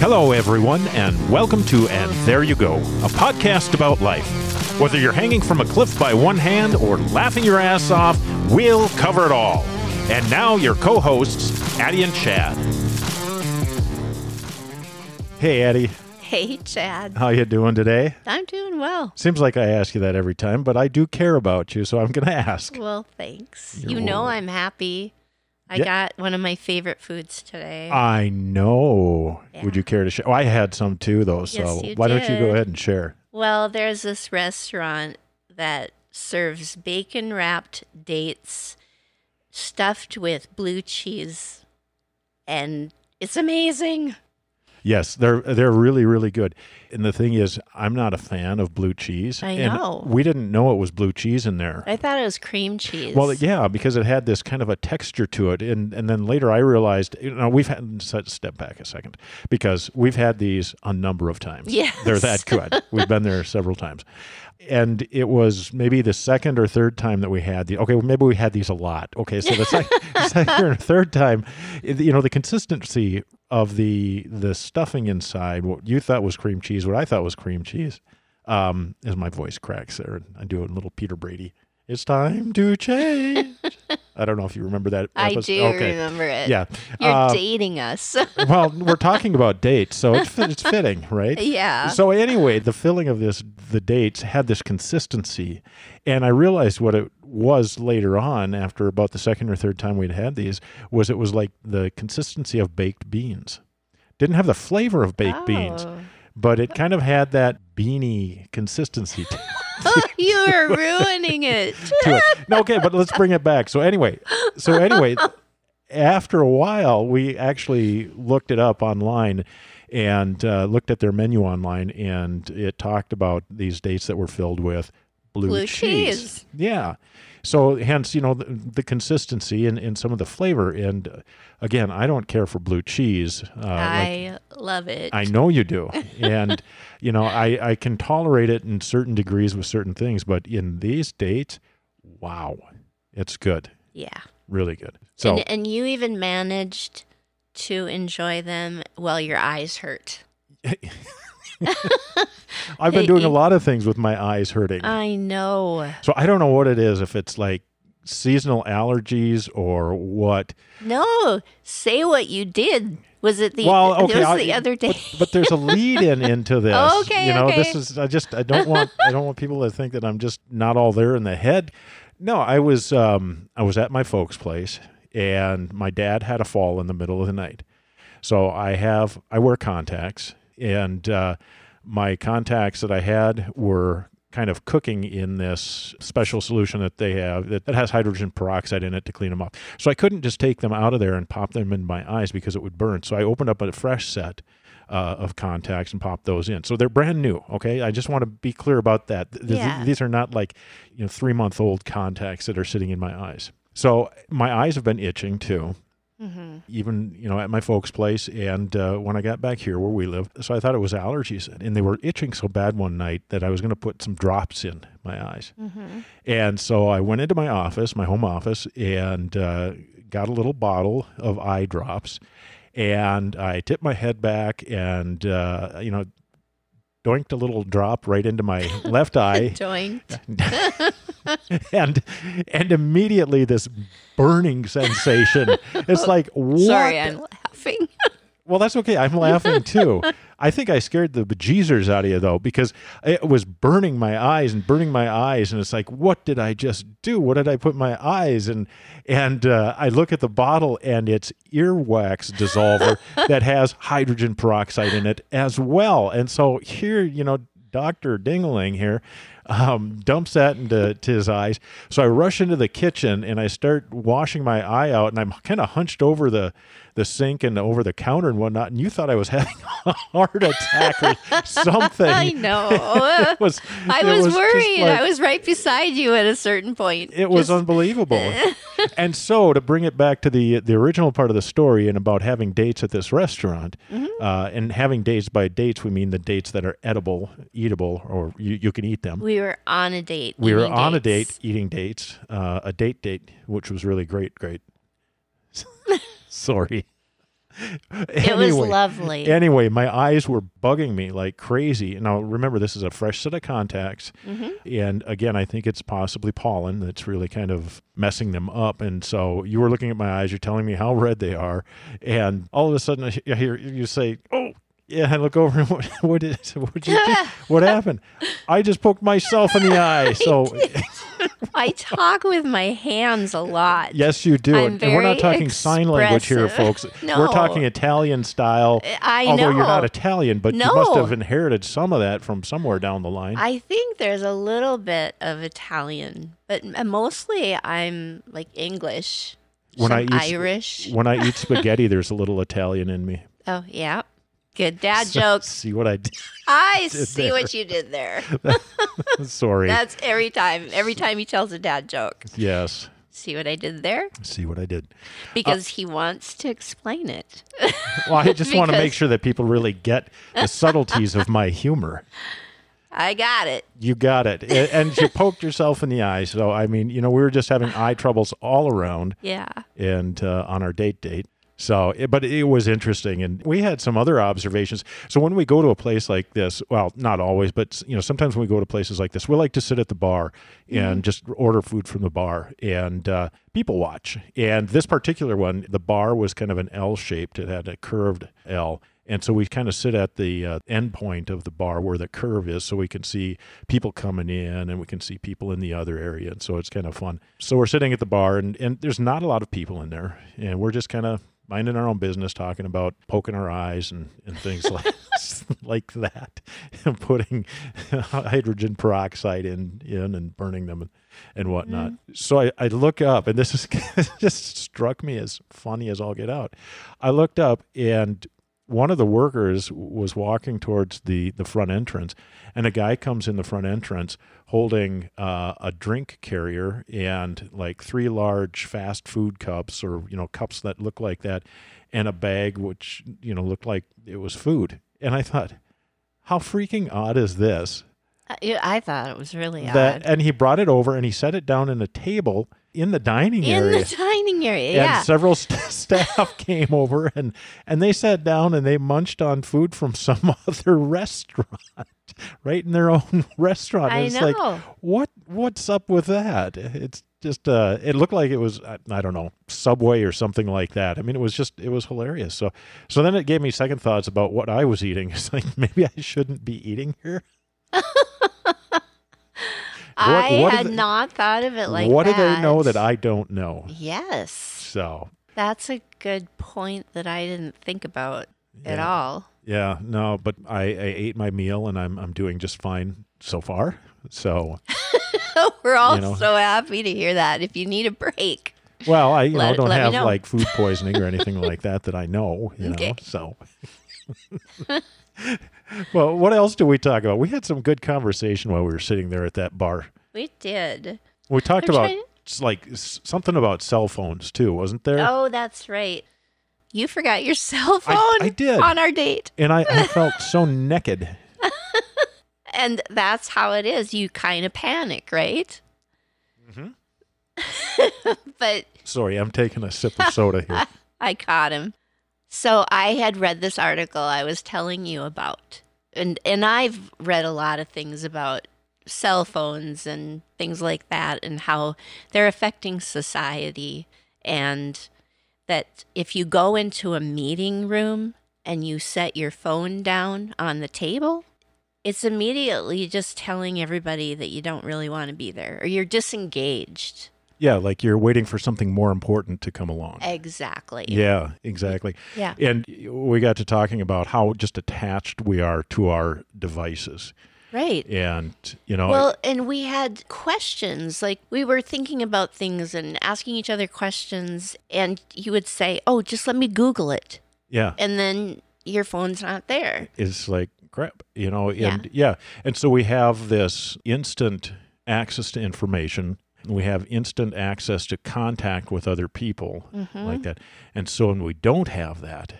Hello, everyone, and welcome to And There You Go, a podcast about life. Whether you're hanging from a cliff by one hand or laughing your ass off, we'll cover it all. And now, your co hosts, Addie and Chad. Hey, Addie. Hey, Chad. How you doing today? I'm doing well. Seems like I ask you that every time, but I do care about you, so I'm going to ask. Well, thanks. You're you know welcome. I'm happy. I Yeah. got one of my favorite foods today. I know. Yeah. Would you care to share? Oh, I had some too, though. So Yes, you why don't you go ahead and share? well, there's this restaurant that serves bacon wrapped dates stuffed with blue cheese, and it's amazing. Yes, they're they're really really good. And the thing is, I'm not a fan of blue cheese. I and know. We didn't know it was blue cheese in there. I thought it was cream cheese. Well, yeah, because it had this kind of a texture to it, and and then later I realized, you know, we've had step back a second because we've had these a number of times. Yeah, they're that good. we've been there several times, and it was maybe the second or third time that we had the. Okay, well, maybe we had these a lot. Okay, so the second, second or third time, you know, the consistency of the the stuffing inside, what you thought was cream cheese, what I thought was cream cheese, um, as my voice cracks there, and I do a little Peter Brady. It's time to change. I don't know if you remember that. I episode. do Okay. remember it. Yeah. You're Uh, dating us. well, we're talking about dates, so it's, it's fitting, right? yeah. So anyway, the filling of this, the dates had this consistency, and I realized what it was later on, after about the second or third time we'd had these, was it was like the consistency of baked beans. Didn't have the flavor of baked beans, Oh. but it kind of had that beanie consistency to, you are ruining it. it. No, okay, but let's bring it back. So anyway, so anyway, after a while, we actually looked it up online and uh, looked at their menu online, and it talked about these dates that were filled with blue, Blue cheese. cheese. Yeah. So hence, you know, the, the consistency and, and some of the flavor. And uh, again, I don't care for blue cheese. Uh, like I love it. I know you do. And, you know, I, I can tolerate it in certain degrees with certain things, but in these dates, wow, it's good. yeah. Really good. So, and, and you even managed to enjoy them while your eyes hurt. I've been doing a lot of things with my eyes hurting. I know. so I don't know what it is, if it's like seasonal allergies or what. No, say what you did. Was it the? Well, okay, was I- the other day. But, but there's a lead in into this. Okay, You know, this is I just I don't want I don't want people to think that I'm just not all there in the head. No, I was um I was at my folks' place and my dad had a fall in the middle of the night. So I have I wear contacts and uh my contacts that I had were kind of cooking in this special solution that they have that, that has hydrogen peroxide in it to clean them up. So I couldn't just take them out of there and pop them in my eyes because it would burn. So I opened up a fresh set uh, of contacts and popped those in. So they're brand new. Okay, I just want to be clear about that. Th- th- Yeah. These are not like you know three month old contacts that are sitting in my eyes. So my eyes have been itching too Mhm. even you know at my folks' place and uh, when I got back here where we live. So I thought it was allergies, and they were itching so bad one night that I was going to put some drops in my eyes. Mhm. And so I went into my office, my home office, and uh, got a little bottle of eye drops, and I tipped my head back and uh, you know. Doinked a little drop right into my left eye, Joint. and and immediately this burning sensation. It's oh, like what? Sorry, I'm laughing. Well, that's okay. I'm laughing too. I think I scared the bejesus out of you though, because it was burning my eyes and burning my eyes, and it's like, what did I just do? What did I put in my eyes? And and uh, I look at the bottle, and it's earwax dissolver that has hydrogen peroxide in it as well. And so here, you know, Doctor Dingling here um, dumps that into to his eyes. So I rush into the kitchen and I start washing my eye out, and I'm kind of hunched over the the sink and over the counter and whatnot. And you thought I was having a heart attack or something. I know. It was, I it was, worried. like- I was right beside you at a certain point. it was unbelievable. and so to bring it back to the the original part of the story and about having dates at this restaurant, Mm-hmm. uh, and having dates by dates, we mean the dates that are edible, eatable, or you, you can eat them. we were on a date. we were on a date eating dates, uh, a date date, which was really great. Great. Sorry. It was lovely. Anyway, my eyes were bugging me like crazy. Now, remember, this is a fresh set of contacts. hmm And again, I think it's possibly pollen that's really kind of messing them up. And so you were looking at my eyes, you're telling me how red they are. And all of a sudden, I hear you say, Oh, yeah, I look over and what, did what, you do? what happened? I just poked myself in the eye. So, I talk with my hands a lot. yes, you do. I'm and we're not talking sign language here, folks. No. We're talking Italian style. Uh, I although know. you're not Italian, but you must have inherited some of that from somewhere down the line. I think there's a little bit of Italian, but mostly I'm like English, When I eat- Irish. when I eat spaghetti, there's a little Italian in me. Oh yeah, good dad So- jokes. See what I did? I did see there. what you did there. Sorry. That's every time. Every time he tells a dad joke. yes. See what I did there? See what I did. Because he wants to explain it. Well, I just want to make sure that people really get the subtleties of my humor. I got it. You got it. And you poked yourself in the eye. So, I mean, you know, we were just having eye troubles all around Yeah. and uh, on our date date. So, but it was interesting, and we had some other observations. So when we go to a place like this, well, not always, but you know, sometimes when we go to places like this, we like to sit at the bar and just order food from the bar and uh, people watch. And this particular one, the bar was kind of an L shaped; it had a curved L. And so we kind of sit at the uh, end point of the bar where the curve is, so we can see people coming in and we can see people in the other area. And so it's kind of fun. So we're sitting at the bar, and, and there's not a lot of people in there. And we're just kind of minding our own business, talking about poking our eyes and, and things like, like that, and putting hydrogen peroxide in, in and burning them and, and mm-hmm. whatnot. So I, I look up, and this is just struck me as funny as all get out. I looked up, and one of the workers was walking towards the, the front entrance, and a guy comes in the front entrance holding uh, a drink carrier and like three large fast food cups or you know cups that look like that, and a bag which you know looked like it was food. And I thought, how freaking odd is this? I, I thought it was really That odd. and he brought it over and he set it down in a table in the dining In area In the dining area. yeah. and several st- staff came over and and they sat down and they munched on food from some other restaurant right in their own restaurant I and it's know. like what what's up with that it's just uh it looked like it was I, I don't know subway or something like that i mean it was just it was hilarious so so then it gave me second thoughts about what i was eating it's like maybe i shouldn't be eating here I what had they- not thought of it like what that. What do they know that i don't know Yes. so That's a good point that I didn't think about at all. Yeah, no, but I, I ate my meal and I'm I'm doing just fine so far. So, We're all You know. so happy to hear that. If you need a break, well, I you know don't have like food poisoning or anything like that that I know. You Okay. know, so. well, what else do we talk about? We had some good conversation while we were sitting there at that bar. we did. We talked I'm about trying- like something about cell phones too, wasn't there? Oh, that's right. You forgot your cell phone I- I did. on our date. And I, I felt so naked. And that's how it is. You kind of panic, right? Mm-hmm. but Sorry, I'm taking a sip of soda here. I caught him. So I had read this article I was telling you about. And and I've read a lot of things about cell phones and things like that and how they're affecting society and that if you go into a meeting room and you set your phone down on the table, it's immediately just telling everybody that you don't really want to be there or you're disengaged. Yeah, like you're waiting for something more important to come along. Exactly. Yeah, exactly. Yeah. And we got to talking about how just attached we are to our devices. Right. And, you know, Well, and we had questions. Like we were thinking about things and asking each other questions, and you would say, "Oh, just let me Google it," yeah, and then your phone's not there. it's like crap, you know, and yeah. And so we have this instant access to information. We have instant access to contact with other people Mm-hmm. like that. And so when we don't have that,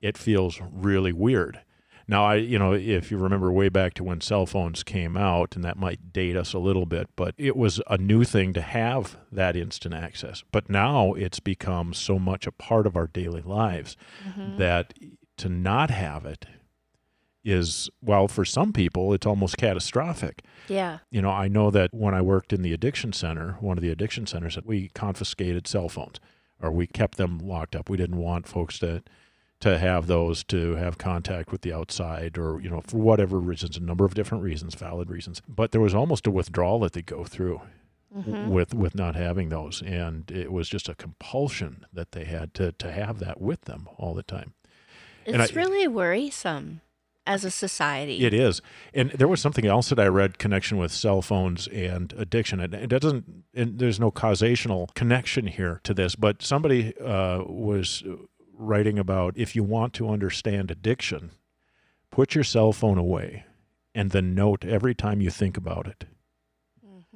it feels really weird. Now, I, you know, if you remember way back to when cell phones came out, and that might date us a little bit, but it was a new thing to have that instant access. But now it's become so much a part of our daily lives Mhm. that to not have it is, well, for some people, it's almost catastrophic. Yeah. You know, I know that when I worked in the addiction center, one of the addiction centers, that we confiscated cell phones or we kept them locked up. We didn't want folks to to have those to have contact with the outside or you know for whatever reasons a number of different reasons valid reasons but there was almost a withdrawal that they go through Mhm. with with not having those and it was just a compulsion that they had to to have that with them all the time It's I- really worrisome as a society. It is. And there was something else that I read connection with cell phones and addiction. And it doesn't, and there's no causational connection here to this, but somebody uh, was writing about if you want to understand addiction, put your cell phone away and then note every time you think about it.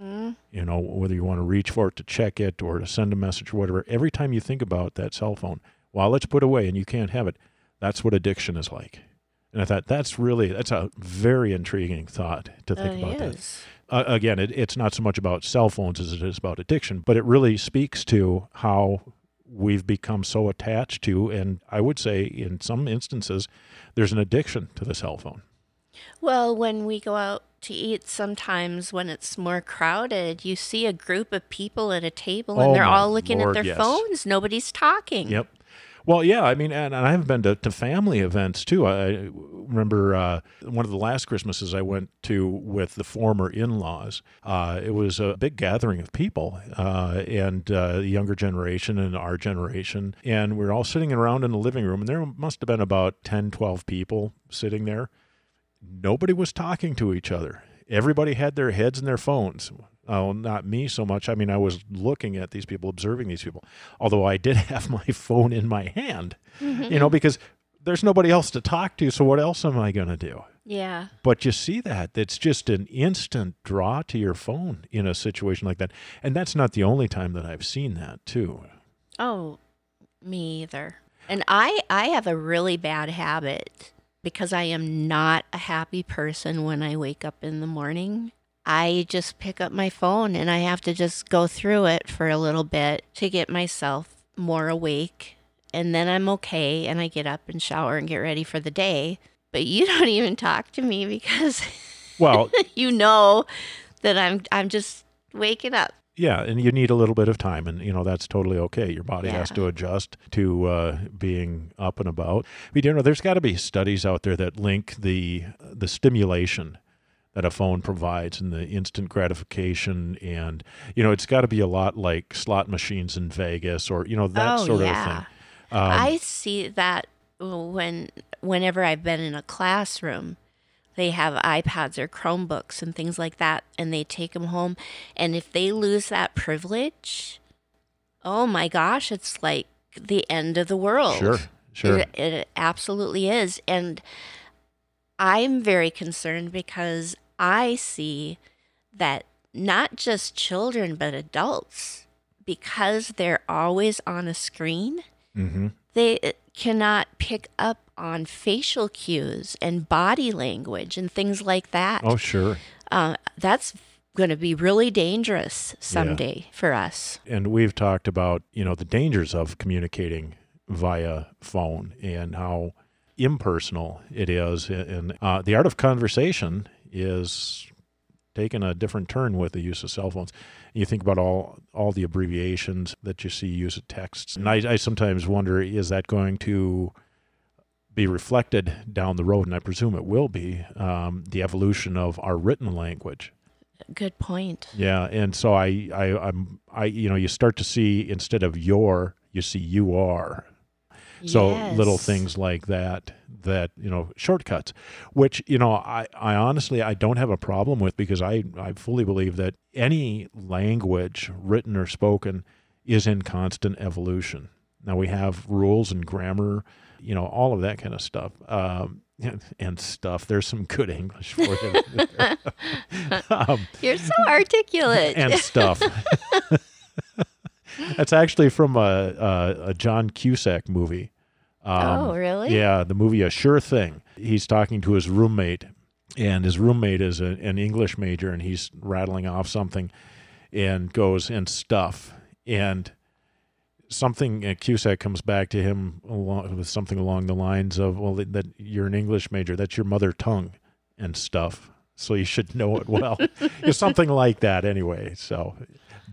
Mhm. You know, whether you want to reach for it to check it or to send a message or whatever, every time you think about that cell phone, while it's put away and you can't have it, that's what addiction is like. And I thought that's really that's a very intriguing thought to think It about that. is. Uh, again, it, it's not so much about cell phones as it is about addiction, but it really speaks to how we've become so attached to, and I would say in some instances, there's an addiction to the cell phone. Well, when we go out to eat, sometimes when it's more crowded, you see a group of people at a table and Oh, they're all looking Lord, at their yes. phones. Nobody's talking. Yep. Well, yeah, I mean, and, and I've been to, to family events too. I remember uh, one of the last Christmases I went to with the former in laws. Uh, it was a big gathering of people, uh, and uh, the younger generation and our generation. And we are all sitting around in the living room, and there must have been about 10, 12 people sitting there. Nobody was talking to each other. Everybody had their heads in their phones. Oh, not me so much. I mean, I was looking at these people, observing these people. Although I did have my phone in my hand, you know, mm-hmm. because there's nobody else to talk to. So what else am I going to do? Yeah. But you see that it's just an instant draw to your phone in a situation like that, and that's not the only time that I've seen that too. Oh, me either. And I I have a really bad habit because I am not a happy person when I wake up in the morning. I just pick up my phone and I have to just go through it for a little bit to get myself more awake. And then I'm okay and I get up and shower and get ready for the day. But you don't even talk to me because Well, you know that I'm I'm just waking up. Yeah, and you need a little bit of time, and you know that's totally okay. Your body has to adjust to uh, being up and about. But you know, there's got to be studies out there that link the the stimulation that a phone provides and the instant gratification, and you know, it's got to be a lot like slot machines in Vegas or you know that Oh, sort yeah. of thing. Um, I see that when whenever I've been in a classroom, they have iPads or Chromebooks and things like that, and they take them home. And if they lose that privilege, oh my gosh, it's like the end of the world. sure, sure. It, it absolutely is. And I'm very concerned because I see that not just children, but adults, because they're always on a screen, hmm they uh, cannot pick up on facial cues and body language and things like that. Oh, sure. Uh, that's going to be really dangerous someday for us. and we've talked about you know the dangers of communicating via phone and how impersonal it is and uh, the art of conversation is taking a different turn with the use of cell phones you think about all all the abbreviations that you see use of texts and I, I sometimes wonder is that going to be reflected down the road and i presume it will be um, the evolution of our written language Good point. yeah, and so I, I, I'm, I, you know, you start to see instead of your, you see you are. So little things like that, that you know, shortcuts, which you know, I, I honestly, I don't have a problem with because I, I fully believe that any language, written or spoken, is in constant evolution. Now we have rules and grammar, you know, all of that kind of stuff. Um, and stuff. There's some good English for you. um, You're so articulate. and stuff. That's actually from a, a, a John Cusack movie. Um, oh, really? Yeah, the movie A Sure Thing. he's talking to his roommate, and his roommate is a, an English major, and he's rattling off something, and goes and stuff, and something uh, Cusack comes back to him along, with something along the lines of, "Well, that, that you're an English major, that's your mother tongue, and stuff." So you should know it well, It's something like that, anyway. So,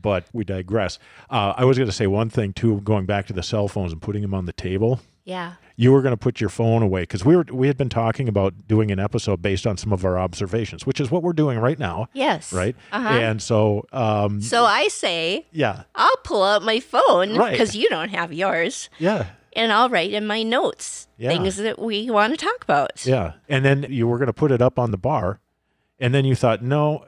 but we digress. Uh, I was going to say one thing too, going back to the cell phones and putting them on the table Yeah. you were going to put your phone away because we were we had been talking about doing an episode based on some of our observations, which is what we're doing right now, Yes. right? Uh-huh. And so, um, So I say, yeah, I'll pull out my phone Right. because you don't have yours, yeah, and I'll write in my notes Yeah. things that we want to talk about. yeah. And then you were going to put it up on the bar, and then you thought no,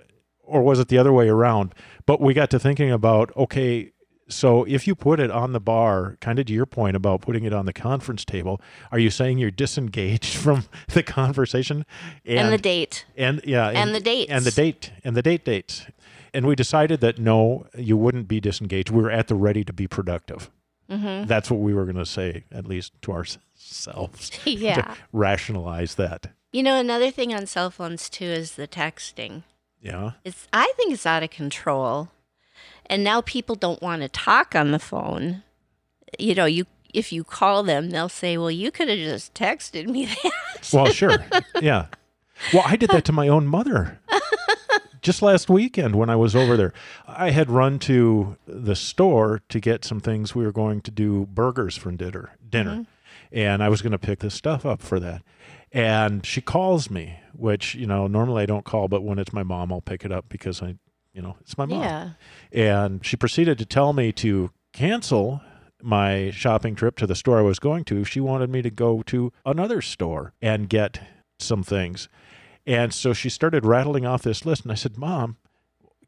or was it the other way around? But we got to thinking about okay. So if you put it on the bar, kind of to your point about putting it on the conference table, are you saying you're disengaged from the conversation And, the date. and yeah And the date and the date and the date dates and we decided that no you wouldn't be disengaged we were at the ready to be productive Mm-hmm. that's what we were going to say at least to ourselves Yeah. to rationalize that You know, another thing on cell phones too is the texting. Yeah. It's I think it's out of control. And now people don't want to talk on the phone. You know, you if you call them, they'll say, "Well, you could have just texted me that." well sure. Yeah. Well i did that to my own mother just last weekend when i was over there. I had run to the store to get some things. We were going to do burgers for dinner dinner. Mm-hmm. And i was going to pick this stuff up for that and she calls me which you know normally i don't call but when it's my mom i'll pick it up because i you know it's my mom yeah. and she proceeded to tell me to cancel my shopping trip to the store I was going to. She wanted me to go to another store and get some things. And so she started rattling off this list. And I said, Mom,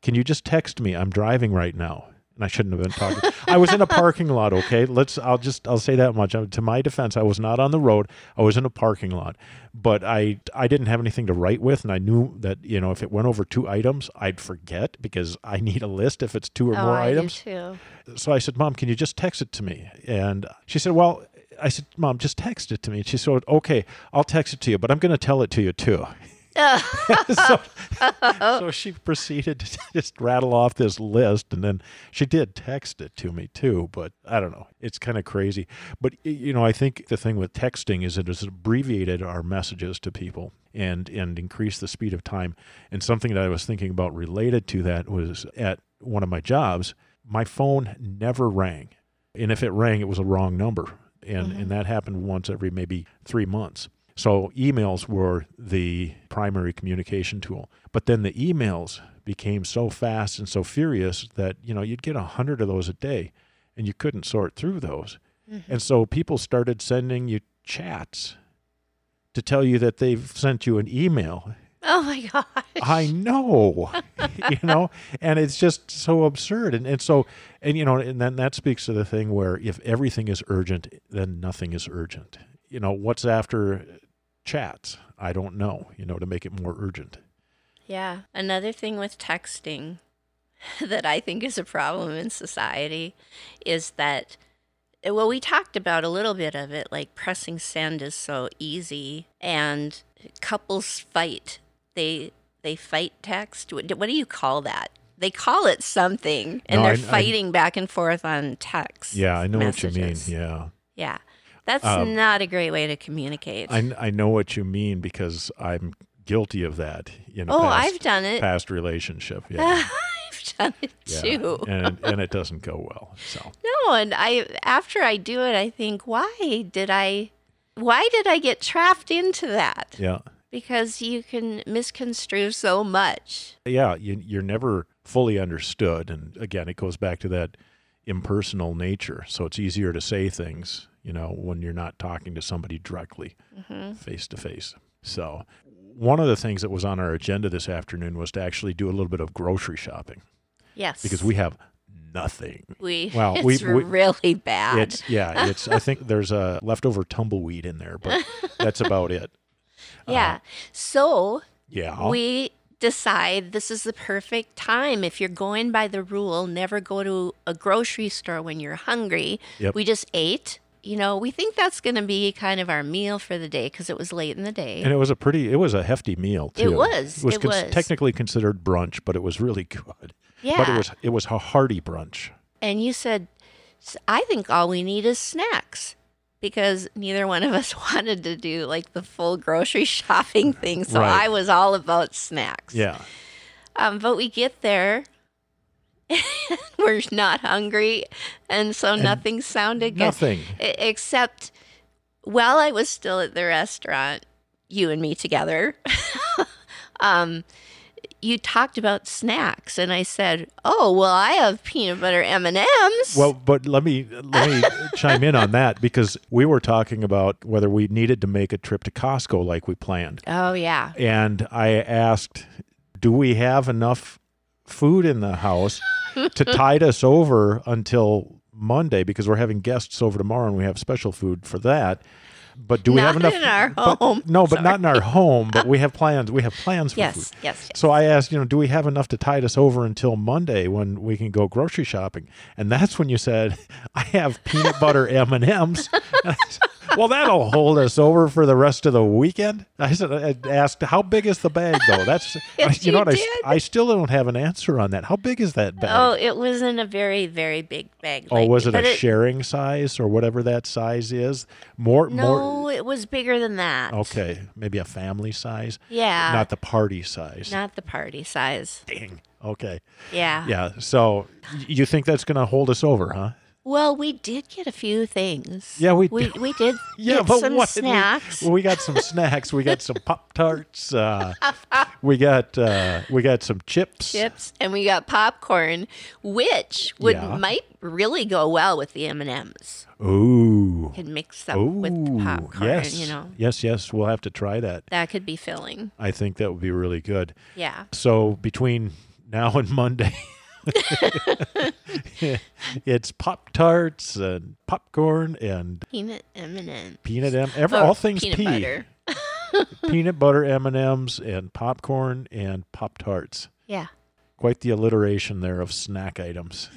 can you just text me? I'm driving right now. And I shouldn't have been talking. I was in a parking lot, okay? Let's I'll just I'll say that much. Uh, To my defense, I was not on the road. I was in a parking lot. But I I didn't have anything to write with and I knew that, you know, if it went over two items, I'd forget because I need a list if it's two or Oh, more I items too. so I said, Mom, can you just text it to me? And she said, Well, I said, Mom, just text it to me. And she said, Okay, I'll text it to you, but I'm going to tell it to you too. So, so she proceeded to just rattle off this list, and then she did text it to me too. But I don't know, it's kind of crazy. But you know, I think the thing with texting is it has abbreviated our messages to people and and increased the speed of time. And something that I was thinking about related to that was at one of my jobs, my phone never rang, and if it rang, it was a wrong number, and and mm-hmm. that happened once every maybe three months. So emails were the primary communication tool. But then the emails became so fast and so furious that, you know, you'd get a hundred of those a day and you couldn't sort through those. Mm-hmm. And so people started sending you chats to tell you that they've sent you an email. Oh my gosh. I know, you know, and it's just so absurd. And, and so, and, you know, and then that speaks to the thing where if everything is urgent, then nothing is urgent. You know, what's after chats? I don't know, you know, to make it more urgent. Yeah. Another thing with texting that I think is a problem in society is that, eh, well, we talked about a little bit of it, like pressing send is so easy, and couples fight. They they fight text. What, do you call that? They call it something, and No, they're I- I- fighting back and forth on text. Yeah, I know what you mean. Yeah. Yeah. That's Um, not a great way to communicate. I, I know what you mean because I'm guilty of that in a oh, past, I've done it. past relationship. Yeah. I've done it yeah. too. And, it- and it doesn't go well. So, No, and I after I do it, I think, why did I, why did I get trapped into that? yeah. Because you can misconstrue so much. yeah, you, you're never fully understood. And again, it goes back to that impersonal nature. So it's easier to say things, you know, when you're not talking to somebody directly, face to face. So one of the things that was on our agenda this afternoon was to actually do a little bit of grocery shopping Yes, because we have nothing. we well, it's we- we- really bad. It's yeah, it's I think there's a leftover tumbleweed in there, but that's about it. Uh, yeah. so Yeah. we decide this is the perfect time if you're going by the rule never go to a grocery store when you're hungry Yep. we just ate you know, we think that's going to be kind of our meal for the day because it was late in the day. And it was a pretty, it was a hefty meal It too. was, It was, it cons- was. technically considered brunch, but it was really good. yeah. But it was, it was a hearty brunch. and you said, I think all we need is snacks because neither one of us wanted to do like the full grocery shopping thing. So Right. I was all about snacks. Yeah. Um, but we get there. We're not hungry, and so nothing sounded good. Nothing. Except while I was still at the restaurant, you and me together, um, you talked about snacks, and I said, "Oh, well, I have peanut butter M and M's." Well, but let me let me chime in on that because we were talking about whether we needed to make a trip to Costco like we planned. oh yeah, And I asked, "Do we have enough food in the house to tide us over until Monday because we're having guests over tomorrow and we have special food for that?" But do we have Not enough in our but- home. no, but not in our home, but we have plans. We have plans for yes, food. yes, yes. So I asked, you know, do we have enough to tide us over until Monday when we can go grocery shopping? And that's when you said, I have peanut butter M and M's. Well, that'll hold us over for the rest of the weekend. I said, I asked, how big is the bag though? That's, Yes, you know you what? I. I still don't have an answer on that. How big is that bag? Oh, it was in a very, very big bag. Oh, was it a sharing size or whatever that size is? More, No, more. it was bigger than that. Okay, maybe a family size, Yeah, not the party size. not the party size. Dang. Okay. Yeah. Yeah. So you think that's going to hold us over, huh? Well, we did get a few things. Yeah, we we, did. we did Yeah, but some what did we- we got some snacks. We got some pop tarts. Uh, we got uh, we got some chips. chips and we got popcorn which would Yeah. might really go well with the m&ms Ooh. could mix up Ooh. with popcorn yes. you know Yes. Yes. We'll have to try that. that could be filling I think that would be really good. yeah So between now and Monday. it's pop tarts and popcorn and peanut m&m peanut M. Every, Oh, all things peanut P. butter peanut butter M and M's and popcorn and pop tarts. yeah Quite the alliteration there of snack items.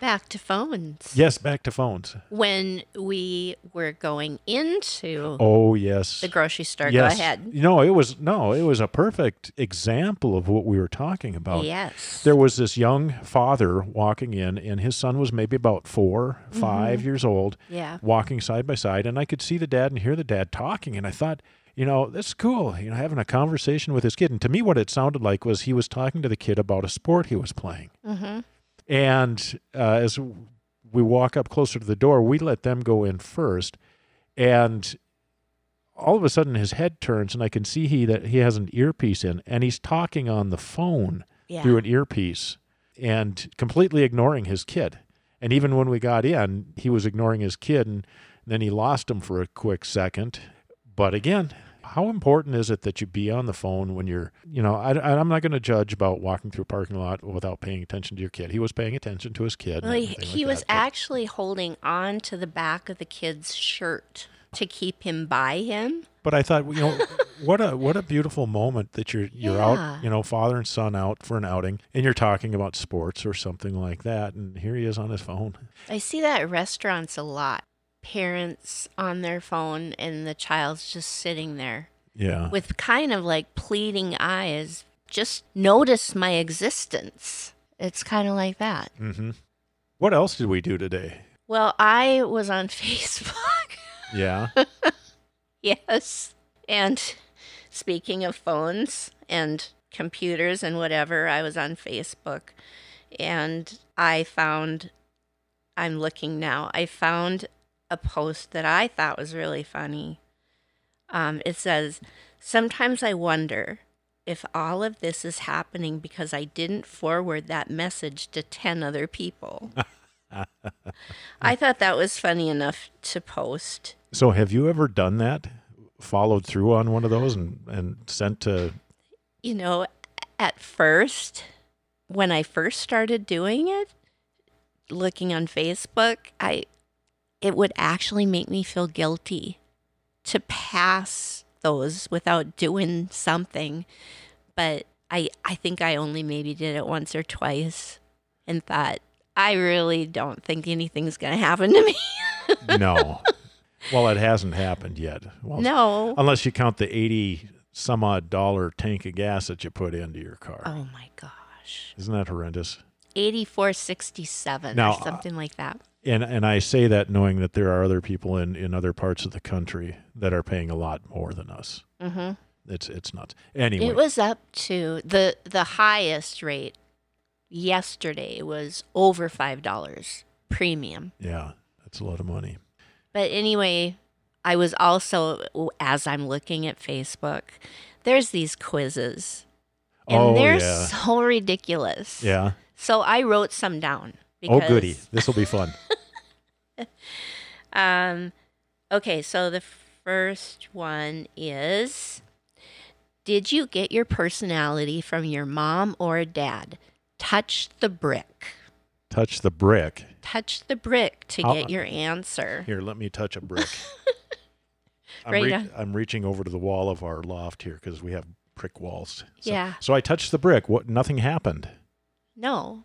Back to phones Yes, back to phones. when we were going into Oh yes. the grocery store yes. go ahead No, it was no, it was a perfect example of what we were talking about. yes There was this young father walking in, and his son was maybe about 4 Mm-hmm. 5 years old, yeah walking side by side, and I could see the dad and hear the dad talking, and I thought, you know, that's cool, you know, having a conversation with his kid. And to me, what it sounded like was he was talking to the kid about a sport he was playing. mm-hmm. And uh, as we walk up closer to the door, we let them go in first, and all of a sudden his head turns, and I can see he that he has an earpiece in, and he's talking on the phone yeah through an earpiece, and completely ignoring his kid. And even when we got in, he was ignoring his kid, and then he lost him for a quick second. But again, how important is it that you be on the phone when you're, you know, I, I'm not going to judge about walking through a parking lot without paying attention to your kid. He was paying attention to his kid. Well, he, he like was that, but- actually holding on to the back of the kid's shirt to keep him by him. But I thought, you know, what a what a beautiful moment that you're you're Yeah. out, you know, father and son out for an outing, and you're talking about sports or something like that, and here he is on his phone. I see that at restaurants a lot. Parents on their phone and the child's just sitting there Yeah. with kind of like pleading eyes. Just notice my existence. It's kind of like that. Mm-hmm. What else did we do today? Well, I was on Facebook. Yeah. Yes. And speaking of phones and computers and whatever, I was on Facebook and I found, I'm looking now, I found a post that I thought was really funny. Um, it says, Sometimes I wonder if all of this is happening because I didn't forward that message to 10 other people. I thought that was funny enough to post. so have you ever done that? Followed through on one of those and, and sent to you know, at first, when I first started doing it, looking on Facebook, I it would actually make me feel guilty to pass those without doing something. But I I think I only maybe did it once or twice and thought I really don't think anything's going to happen to me. no. Well, it hasn't happened yet. Well, no. Unless you count the 80 some odd dollar tank of gas that you put into your car. Oh my gosh. Isn't that horrendous? 8467 Now, or something like that. And and I say that knowing that there are other people in, in other parts of the country that are paying a lot more than us. Mhm. It's it's nuts. Anyway, It was up to the the highest rate yesterday was over $5 premium. yeah, that's a lot of money. But anyway, I was also as I'm looking at Facebook, there's these quizzes. And Oh, they're yeah. so ridiculous. Yeah. So I wrote some down. Oh, goody. This will be fun. Um, okay, so the first one is Did you get your personality from your mom or dad? Touch the brick. touch the brick. Touch the brick to I'll- get your answer. Here, let me touch a brick. I'm, Right on. I'm reaching over to the wall of our loft here because we have brick walls. So, Yeah. So I touched the brick. What? Nothing happened. No.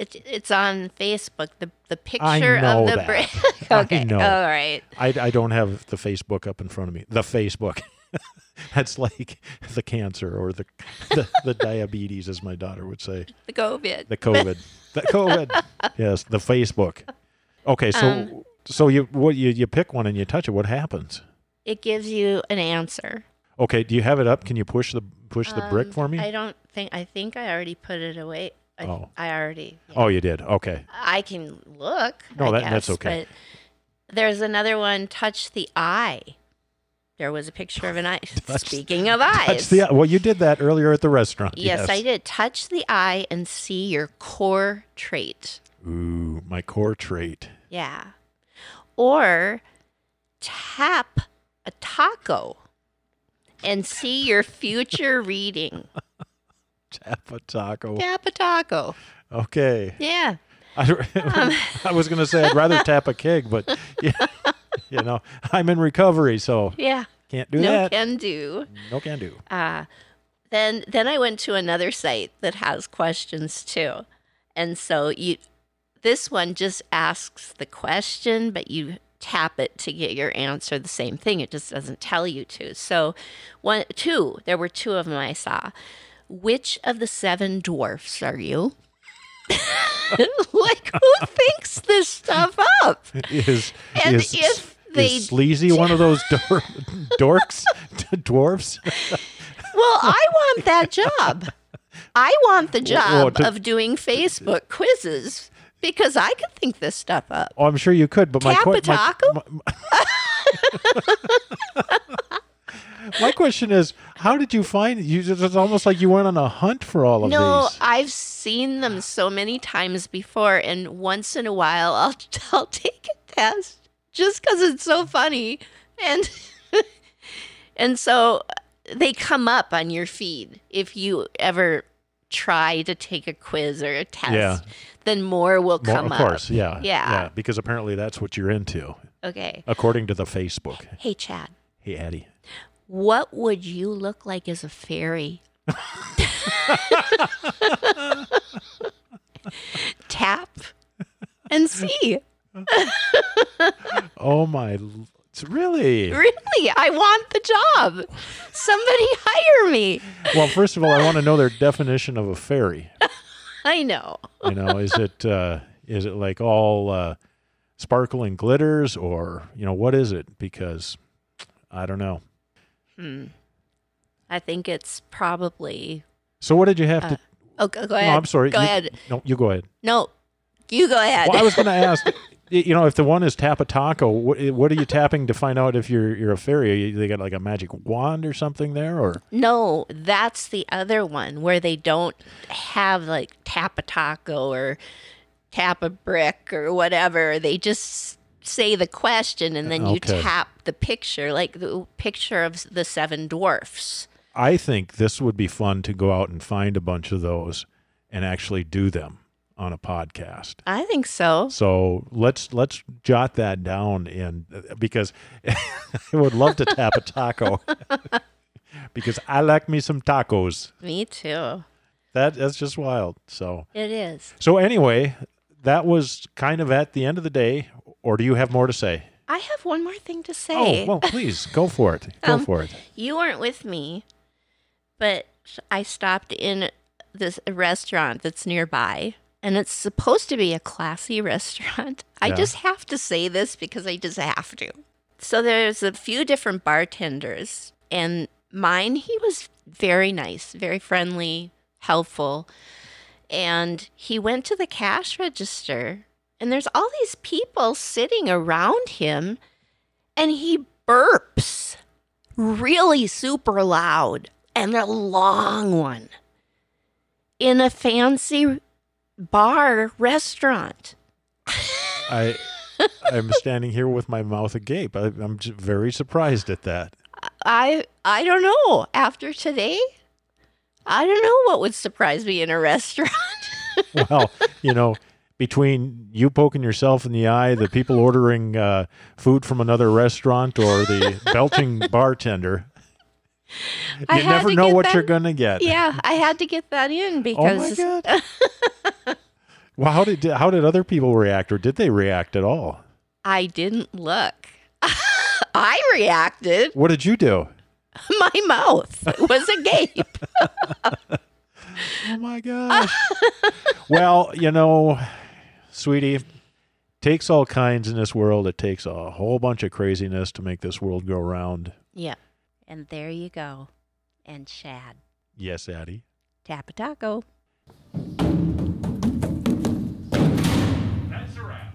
It's it's on Facebook. The the picture of the brick. I okay. know. All right. I, I don't have the Facebook up in front of me. The Facebook. That's like the cancer or the, the the diabetes, as my daughter would say. The COVID. The COVID. the COVID. Yes, the Facebook. Okay, so Um, so you what you you pick one and you touch it. What happens? It gives you an answer. Okay, do you have it up? Can you push the push the brick Um, for me? I don't think I think I already put it away. I, Oh. I already. yeah. oh, you did. Okay. I can look. No, that- that's okay. But there's another one. Touch the eye. There was a picture of an eye. Touch- Speaking of eyes, Touch the well. You did that earlier at the restaurant. yes, I did. Touch the eye and see your core trait. Ooh, my core trait. Yeah. Or tap a taco and see your future reading. Tap a taco. Tap a taco. Okay. Yeah. I, I was going to say I'd rather tap a keg, but yeah, you know, I'm in recovery, so Yeah. can't do no that. can do. no can do. Uh, then then I went to another site that has questions too. And so you this one just asks the question, but you tap it to get your answer the same thing. It just doesn't tell you to. So one two, there were two of them I saw. Which of the seven dwarfs are you? like who thinks this stuff up? Is And is, if they is sleazy one of those dor- dorks, dwarfs? Well, I want that job. I want the Well, job to- of doing Facebook quizzes because I could think this stuff up. Oh, I'm sure you could, but my, Tap que- my, my, my question is, how did you find you? It's almost like you went on a hunt for all of No, these. No, I've seen them so many times before, and once in a while I'll, I'll take a test just because it's so funny, and and so they come up on your feed if you ever try to take a quiz or a test. Yeah. Then more will come of up. Of course, yeah, yeah, Yeah. because apparently that's what you're into, Okay. according to the Facebook. Hey, Chad. Hey, Addie. What would you look like as a fairy? Tap and see. Oh my! It's really Really, I want the job. Somebody hire me. well. First of all, I want to know their definition of a fairy. I know. You know, is it uh, is it like all uh, sparkle and glitters, or you know, what is it? Because I don't know. Hmm. I think it's probably. So, what did you have to? Oh, go, go No, ahead. I'm sorry. Go you, ahead. No, you go ahead. No, you go ahead. Well, I was going to ask. You know, if the one is tap a taco, what, what are you tapping to find out if you're you're a fairy? You, they got like a magic wand or something there, or No, that's the other one where they don't have like tap a taco or tap a brick or whatever. They just say the question and then you Okay. tap the picture, like the picture of the seven dwarfs. I think this would be fun to go out and find a bunch of those and actually do them on a podcast. I think so. So let's let's jot that down and because I would love to tap a taco because I like me some tacos. Me too. That that's just wild. So It is. so anyway, that was kind of at the end of the day. Or do you have more to say? I have one more thing to say. Oh, well, please go for it. Go Um, for it. You weren't with me, but I stopped in this restaurant that's nearby, and it's supposed to be a classy restaurant. I Yeah. just have to say this because I just have to. So there's a few different bartenders, and mine, he was very nice, very friendly, helpful. And he went to the cash register, and there's all these people sitting around him, and he burps really super loud and a long one in a fancy bar restaurant. I I'm standing here with my mouth agape. I, I'm just very surprised at that. I I don't know. After today, I don't know what would surprise me in a restaurant. Well, you know, between you poking yourself in the eye, the people ordering uh, food from another restaurant, or the belching bartender, you I never know what that- you're going to get. yeah, I had to get that in because. Oh my god. well, how did how did other people react, or did they react at all? I didn't look. I reacted. What did you do? My mouth was agape. Oh my gosh. well, you know, sweetie, takes all kinds in this world. It takes a whole bunch of craziness to make this world go round. Yeah, And there you go. And Chad. Yes, Addie. Tapa taco. That's a wrap.